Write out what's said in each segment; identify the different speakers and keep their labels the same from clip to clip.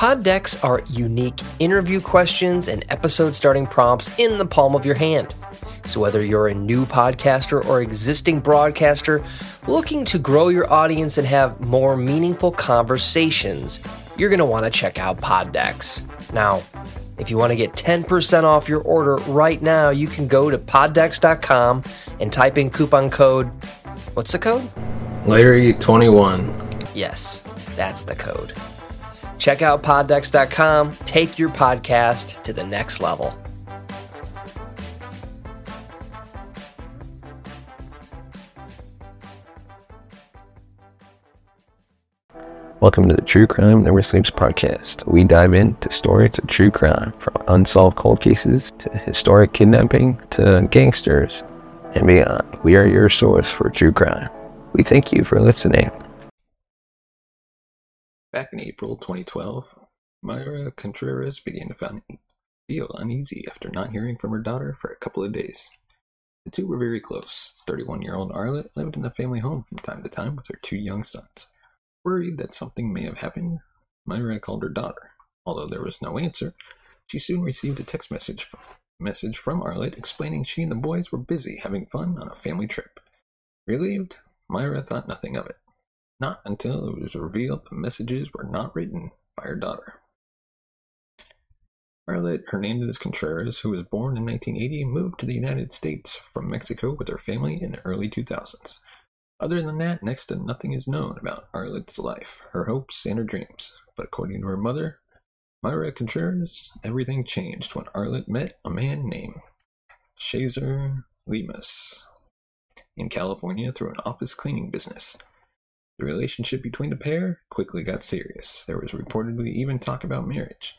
Speaker 1: Pod decks are unique interview questions and episode starting prompts in the palm of your hand. So, whether you're a new podcaster or existing broadcaster looking to grow your audience and have more meaningful conversations, you're going to want to check out Pod decks. Now, if you want to get 10% off your order right now, you can go to poddex.com and type in coupon code. What's the code?
Speaker 2: Larry21.
Speaker 1: Yes, that's the code. Check out poddex.com. Take your podcast to the next level.
Speaker 2: Welcome to the True Crime Never Sleeps podcast. We dive into stories of true crime, from unsolved cold cases to historic kidnapping to gangsters and beyond. We are your source for true crime. We thank you for listening. Back in April 2012, Myra Contreras began to feel uneasy after not hearing from her daughter for a couple of days. The two were very close. 31 year old Arlette lived in the family home from time to time with her two young sons. Worried that something may have happened, Myra called her daughter. Although there was no answer, she soon received a text message from, message from Arlette explaining she and the boys were busy having fun on a family trip. Relieved, Myra thought nothing of it. Not until it was revealed the messages were not written by her daughter. Arlette Hernandez Contreras, who was born in 1980, moved to the United States from Mexico with her family in the early 2000s. Other than that, next to nothing is known about Arlette's life, her hopes, and her dreams. But according to her mother, Myra Contreras, everything changed when Arlette met a man named Shazer Lemus in California through an office cleaning business. The relationship between the pair quickly got serious. There was reportedly even talk about marriage.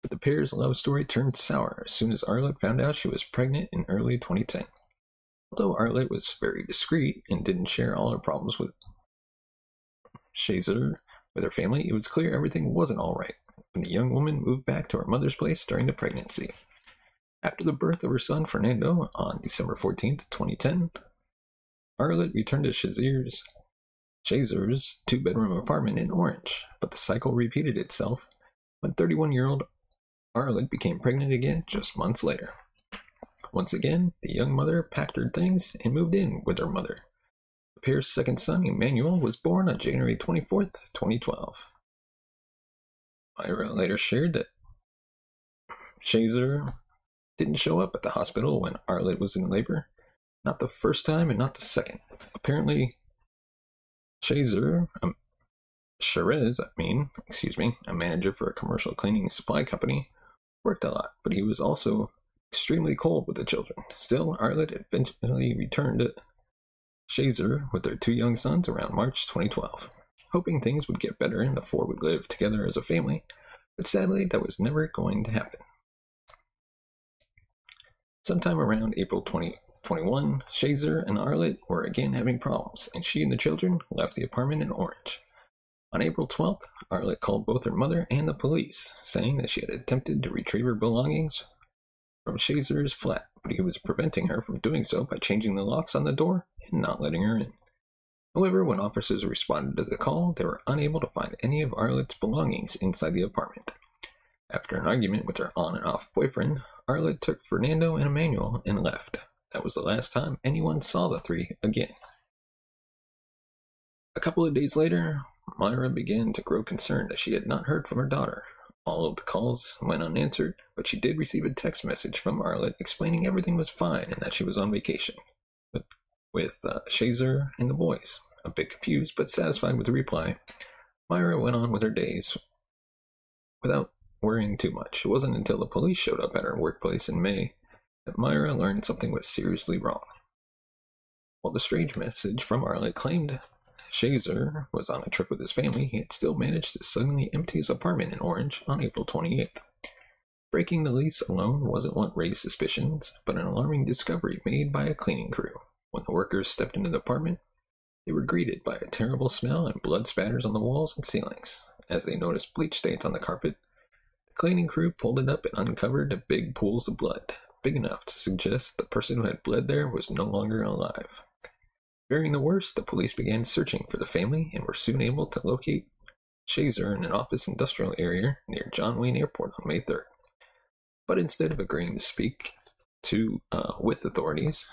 Speaker 2: But the pair's love story turned sour as soon as Arlette found out she was pregnant in early 2010. Although Arlette was very discreet and didn't share all her problems with Shazer with her family, it was clear everything wasn't all right when the young woman moved back to her mother's place during the pregnancy. After the birth of her son Fernando on December 14, 2010, Arlette returned to Shazer's, Shazer's two-bedroom apartment in Orange, but the cycle repeated itself when 31-year-old Arlette became pregnant again just months later. Once again, the young mother packed her things and moved in with her mother. The pair's second son, Emmanuel, was born on January 24, 2012. Myra later shared that Chaser didn't show up at the hospital when Arlette was in labor. Not the first time and not the second. Apparently, Shazer, um, Sherez, I mean, excuse me, a manager for a commercial cleaning supply company, worked a lot, but he was also extremely cold with the children. Still, Arlette eventually returned to Shazer with their two young sons around March 2012, hoping things would get better and the four would live together as a family, but sadly, that was never going to happen. Sometime around April 2021, Shazer and Arlette were again having problems, and she and the children left the apartment in Orange. On April 12th, Arlette called both her mother and the police, saying that she had attempted to retrieve her belongings from Shazer's flat, but he was preventing her from doing so by changing the locks on the door and not letting her in. However, when officers responded to the call, they were unable to find any of Arlette's belongings inside the apartment. After an argument with her on and off boyfriend, Arlette took Fernando and Emmanuel and left. That was the last time anyone saw the three again. A couple of days later, Myra began to grow concerned as she had not heard from her daughter. All of the calls went unanswered, but she did receive a text message from Arlette explaining everything was fine and that she was on vacation with, with uh, Shazer and the boys. A bit confused but satisfied with the reply, Myra went on with her days without worrying too much. It wasn't until the police showed up at her workplace in May that Myra learned something was seriously wrong. While the strange message from Arlette claimed Shazer was on a trip with his family, he had still managed to suddenly empty his apartment in Orange on April 28th. Breaking the lease alone wasn't what raised suspicions, but an alarming discovery made by a cleaning crew. When the workers stepped into the apartment, they were greeted by a terrible smell and blood spatters on the walls and ceilings. As they noticed bleach stains on the carpet, the cleaning crew pulled it up and uncovered big pools of blood, big enough to suggest the person who had bled there was no longer alive. Fearing the worst, the police began searching for the family and were soon able to locate Shazer in an office industrial area near John Wayne Airport on May 3rd. But instead of agreeing to speak to uh, with authorities,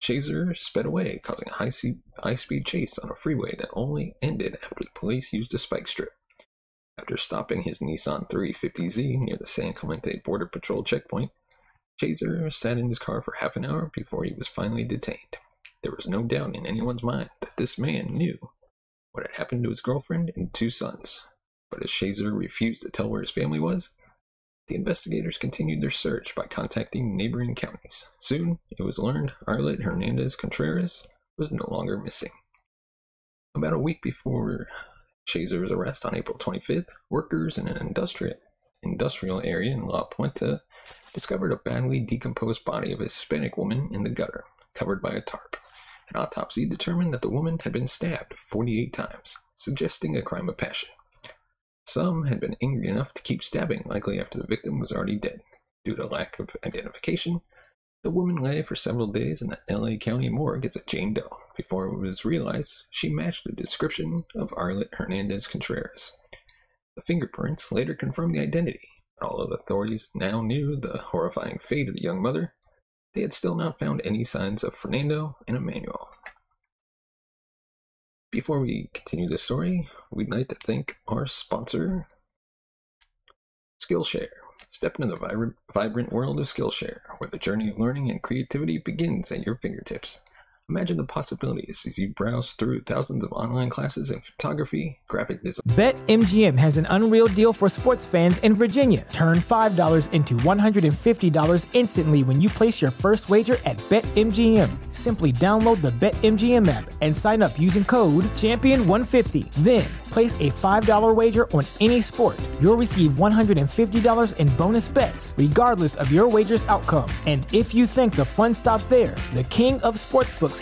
Speaker 2: Chaser sped away, causing a high, high speed chase on a freeway that only ended after the police used a spike strip. After stopping his Nissan 350Z near the San Clemente Border Patrol checkpoint, Shazer sat in his car for half an hour before he was finally detained. There was no doubt in anyone's mind that this man knew what had happened to his girlfriend and two sons. But as Shazer refused to tell where his family was, the investigators continued their search by contacting neighboring counties. Soon, it was learned Arlette Hernandez Contreras was no longer missing. About a week before Shazer's arrest on April 25th, workers in an industrial, industrial area in La Puente discovered a badly decomposed body of a Hispanic woman in the gutter, covered by a tarp. An autopsy determined that the woman had been stabbed 48 times, suggesting a crime of passion. Some had been angry enough to keep stabbing, likely after the victim was already dead. Due to lack of identification, the woman lay for several days in the LA County morgue as a Jane Doe before it was realized she matched the description of Arlette Hernandez Contreras. The fingerprints later confirmed the identity, although the authorities now knew the horrifying fate of the young mother, they had still not found any signs of Fernando and Emmanuel. Before we continue the story, we'd like to thank our sponsor, Skillshare. Step into the vibrant world of Skillshare, where the journey of learning and creativity begins at your fingertips. Imagine the possibilities as you browse through thousands of online classes in photography, graphic design.
Speaker 3: BetMGM has an unreal deal for sports fans in Virginia. Turn $5 into $150 instantly when you place your first wager at BetMGM. Simply download the BetMGM app and sign up using code Champion150. Then, place a $5 wager on any sport. You'll receive $150 in bonus bets, regardless of your wager's outcome. And if you think the fun stops there, the king of sportsbooks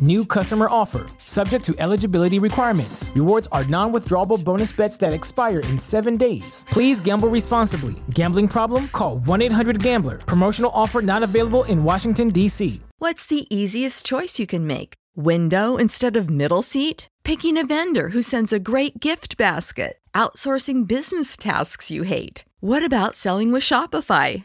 Speaker 3: New customer offer. Subject to eligibility requirements. Rewards are non withdrawable bonus bets that expire in seven days. Please gamble responsibly. Gambling problem? Call 1 800 Gambler. Promotional offer not available in Washington, D.C.
Speaker 4: What's the easiest choice you can make? Window instead of middle seat? Picking a vendor who sends a great gift basket? Outsourcing business tasks you hate? What about selling with Shopify?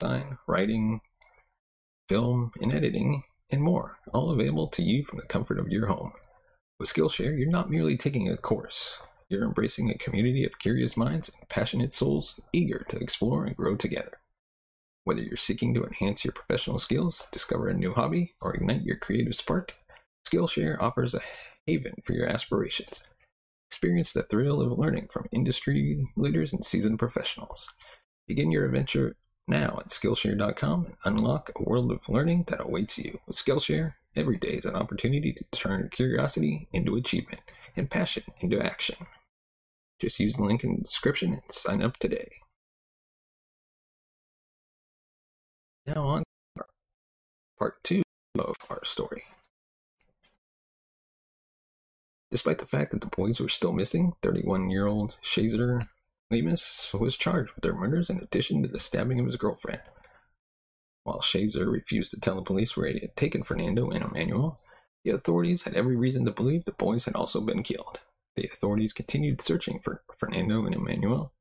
Speaker 2: Design, writing, film, and editing, and more, all available to you from the comfort of your home. With Skillshare, you're not merely taking a course, You're embracing a community of curious minds and passionate souls eager to explore and grow together. Whether you're seeking to enhance your professional skills, discover a new hobby, or ignite your creative spark, Skillshare offers a haven for your aspirations. Experience the thrill of learning from industry leaders and seasoned professionals. Begin your adventure now at Skillshare.com and unlock a world of learning that awaits you. With Skillshare, every day is an opportunity to turn curiosity into achievement and passion into action. Just use the link in the description and sign up today. Now on part two of our story. Despite the fact that the boys were still missing, 31 year old Shazer Lemus was charged with their murders in addition to the stabbing of his girlfriend. While Shazer refused to tell the police where he had taken Fernando and Emmanuel, the authorities had every reason to believe the boys had also been killed. The authorities continued searching for Fernando and Emmanuel,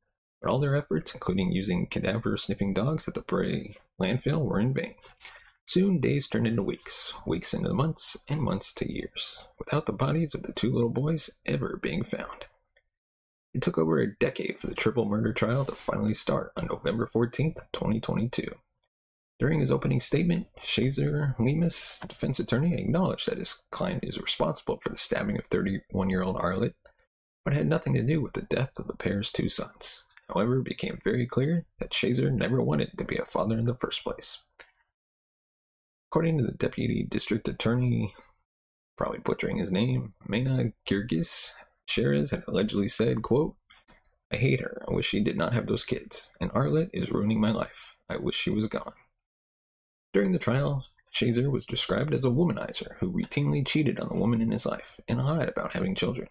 Speaker 2: but all their efforts, including using cadaver sniffing dogs at the Brea landfill, were in vain. Soon days turned into weeks, weeks into months, and months to years, without the bodies of the two little boys ever being found. It took over a decade for the triple murder trial to finally start on November 14, 2022. During his opening statement, Shazer Lemus, defense attorney, acknowledged that his client is responsible for the stabbing of 31 year old Arlette, but had nothing to do with the death of the pair's two sons. However, it became very clear that Shazer never wanted to be a father in the first place. According to the deputy district attorney, probably butchering his name, Mena Girgis, Sherez had allegedly said, quote, I hate her. I wish she did not have those kids. And Arlette is ruining my life. I wish she was gone. During the trial, Shazer was described as a womanizer who routinely cheated on the woman in his life and lied about having children.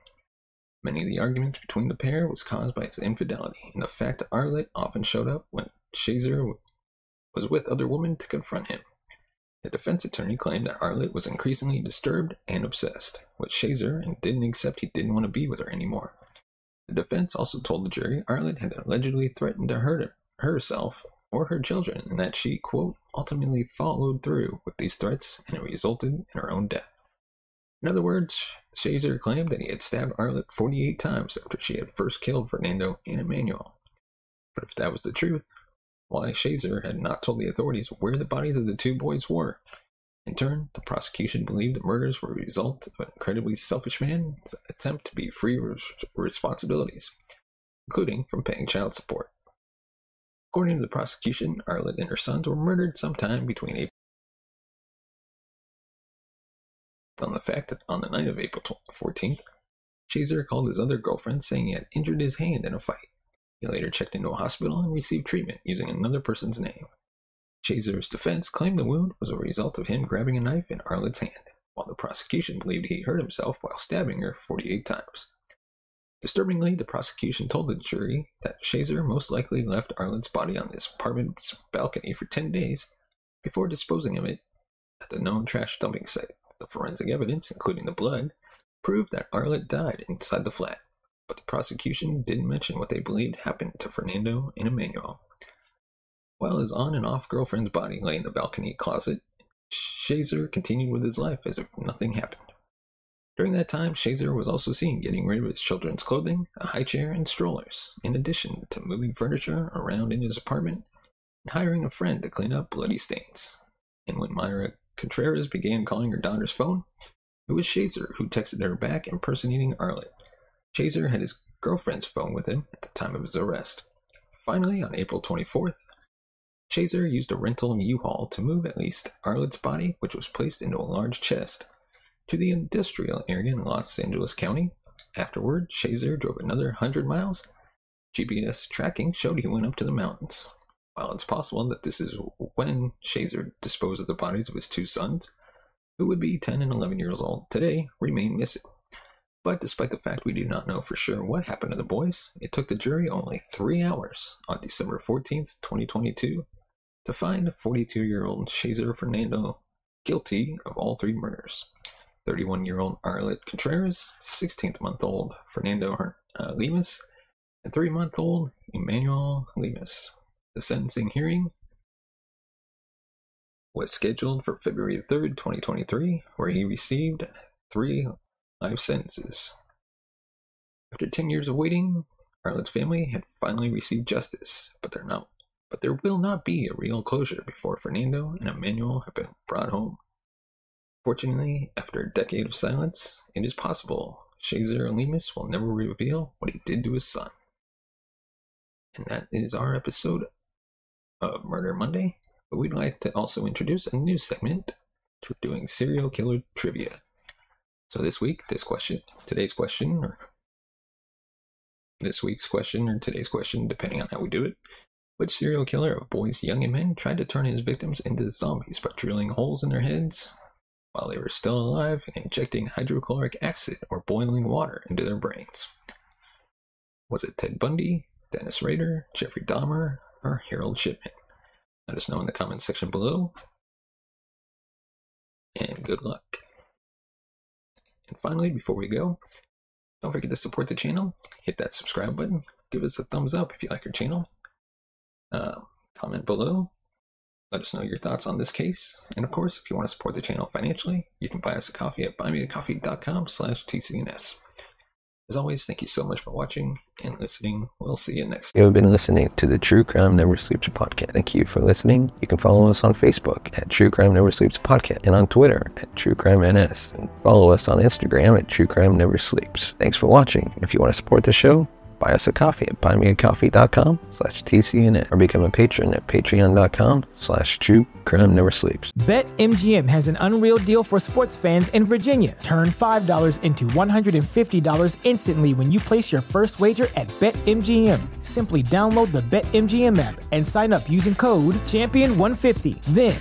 Speaker 2: Many of the arguments between the pair was caused by his infidelity and the fact Arlette often showed up when Shazer was with other women to confront him. The defense attorney claimed that Arlette was increasingly disturbed and obsessed with Shazer and didn't accept he didn't want to be with her anymore. The defense also told the jury Arlette had allegedly threatened to hurt herself or her children and that she, quote, ultimately followed through with these threats and it resulted in her own death. In other words, Shazer claimed that he had stabbed Arlette 48 times after she had first killed Fernando and Emmanuel. But if that was the truth, why Shazer had not told the authorities where the bodies of the two boys were. In turn, the prosecution believed the murders were a result of an incredibly selfish man's attempt to be free of responsibilities, including from paying child support. According to the prosecution, Arlette and her sons were murdered sometime between April on the fact that on the night of April 14th, Shazer called his other girlfriend saying he had injured his hand in a fight. He later checked into a hospital and received treatment using another person's name. Chaser's defense claimed the wound was a result of him grabbing a knife in Arlette's hand, while the prosecution believed he hurt himself while stabbing her 48 times. Disturbingly, the prosecution told the jury that Shazer most likely left Arlette's body on his apartment's balcony for 10 days before disposing of it at the known trash dumping site. The forensic evidence, including the blood, proved that Arlette died inside the flat but the prosecution didn't mention what they believed happened to Fernando and Emmanuel. While his on and off girlfriend's body lay in the balcony closet, Shazer continued with his life as if nothing happened. During that time, Shazer was also seen getting rid of his children's clothing, a high chair, and strollers, in addition to moving furniture around in his apartment and hiring a friend to clean up bloody stains. And when Myra Contreras began calling her daughter's phone, it was Shazer who texted her back impersonating Arlette. Shazer had his girlfriend's phone with him at the time of his arrest. Finally, on April 24th, Chaser used a rental U-Haul to move at least Arlette's body, which was placed into a large chest, to the industrial area in Los Angeles County. Afterward, Chaser drove another 100 miles. GPS tracking showed he went up to the mountains. While it's possible that this is when Chaser disposed of the bodies of his two sons, who would be 10 and 11 years old today, remain missing. But despite the fact we do not know for sure what happened to the boys, it took the jury only three hours on December 14th, 2022, to find 42 year old Shazer Fernando guilty of all three murders. 31 year old Arlette Contreras, 16th month old Fernando uh, Lemus, and 3 month old Emmanuel Lemus. The sentencing hearing was scheduled for February 3rd, 2023, where he received three life sentences. After 10 years of waiting, Arlette's family had finally received justice, but there not but there will not be a real closure before Fernando and Emmanuel have been brought home. Fortunately, after a decade of silence, it is possible Cesar Lemus will never reveal what he did to his son. And that is our episode of Murder Monday. But we'd like to also introduce a new segment doing serial killer trivia. So this week, this question, today's question, or this week's question, or today's question, depending on how we do it. Which serial killer of boys young and men tried to turn his victims into zombies by drilling holes in their heads while they were still alive and injecting hydrochloric acid or boiling water into their brains? Was it Ted Bundy, Dennis Rader, Jeffrey Dahmer, or Harold Shipman? Let us know in the comments section below. And good luck. And finally, before we go, don't forget to support the channel. Hit that subscribe button. Give us a thumbs up if you like our channel. Uh, comment below. Let us know your thoughts on this case. And of course, if you want to support the channel financially, you can buy us a coffee at buymeacoffee.com slash TCNS. As always, thank you so much for watching and listening. We'll see you next time.
Speaker 5: You have been listening to the True Crime Never Sleeps podcast. Thank you for listening. You can follow us on Facebook at True Crime Never Sleeps podcast and on Twitter at True Crime NS. And follow us on Instagram at True Crime Never Sleeps. Thanks for watching. If you want to support the show, buy us a coffee at buymeacoffee.com slash TCNN or become a patron at patreon.com slash True Crime Never Sleeps.
Speaker 3: BetMGM has an unreal deal for sports fans in Virginia. Turn $5 into $150 instantly when you place your first wager at BetMGM. Simply download the BetMGM app and sign up using code Champion150. Then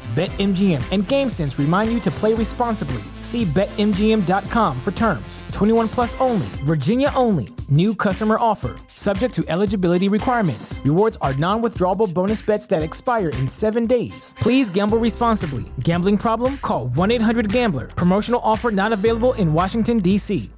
Speaker 3: BetMGM and GameSense remind you to play responsibly. See BetMGM.com for terms. 21 plus only, Virginia only. New customer offer. Subject to eligibility requirements. Rewards are non withdrawable bonus bets that expire in seven days. Please gamble responsibly. Gambling problem? Call 1 800 Gambler. Promotional offer not available in Washington, D.C.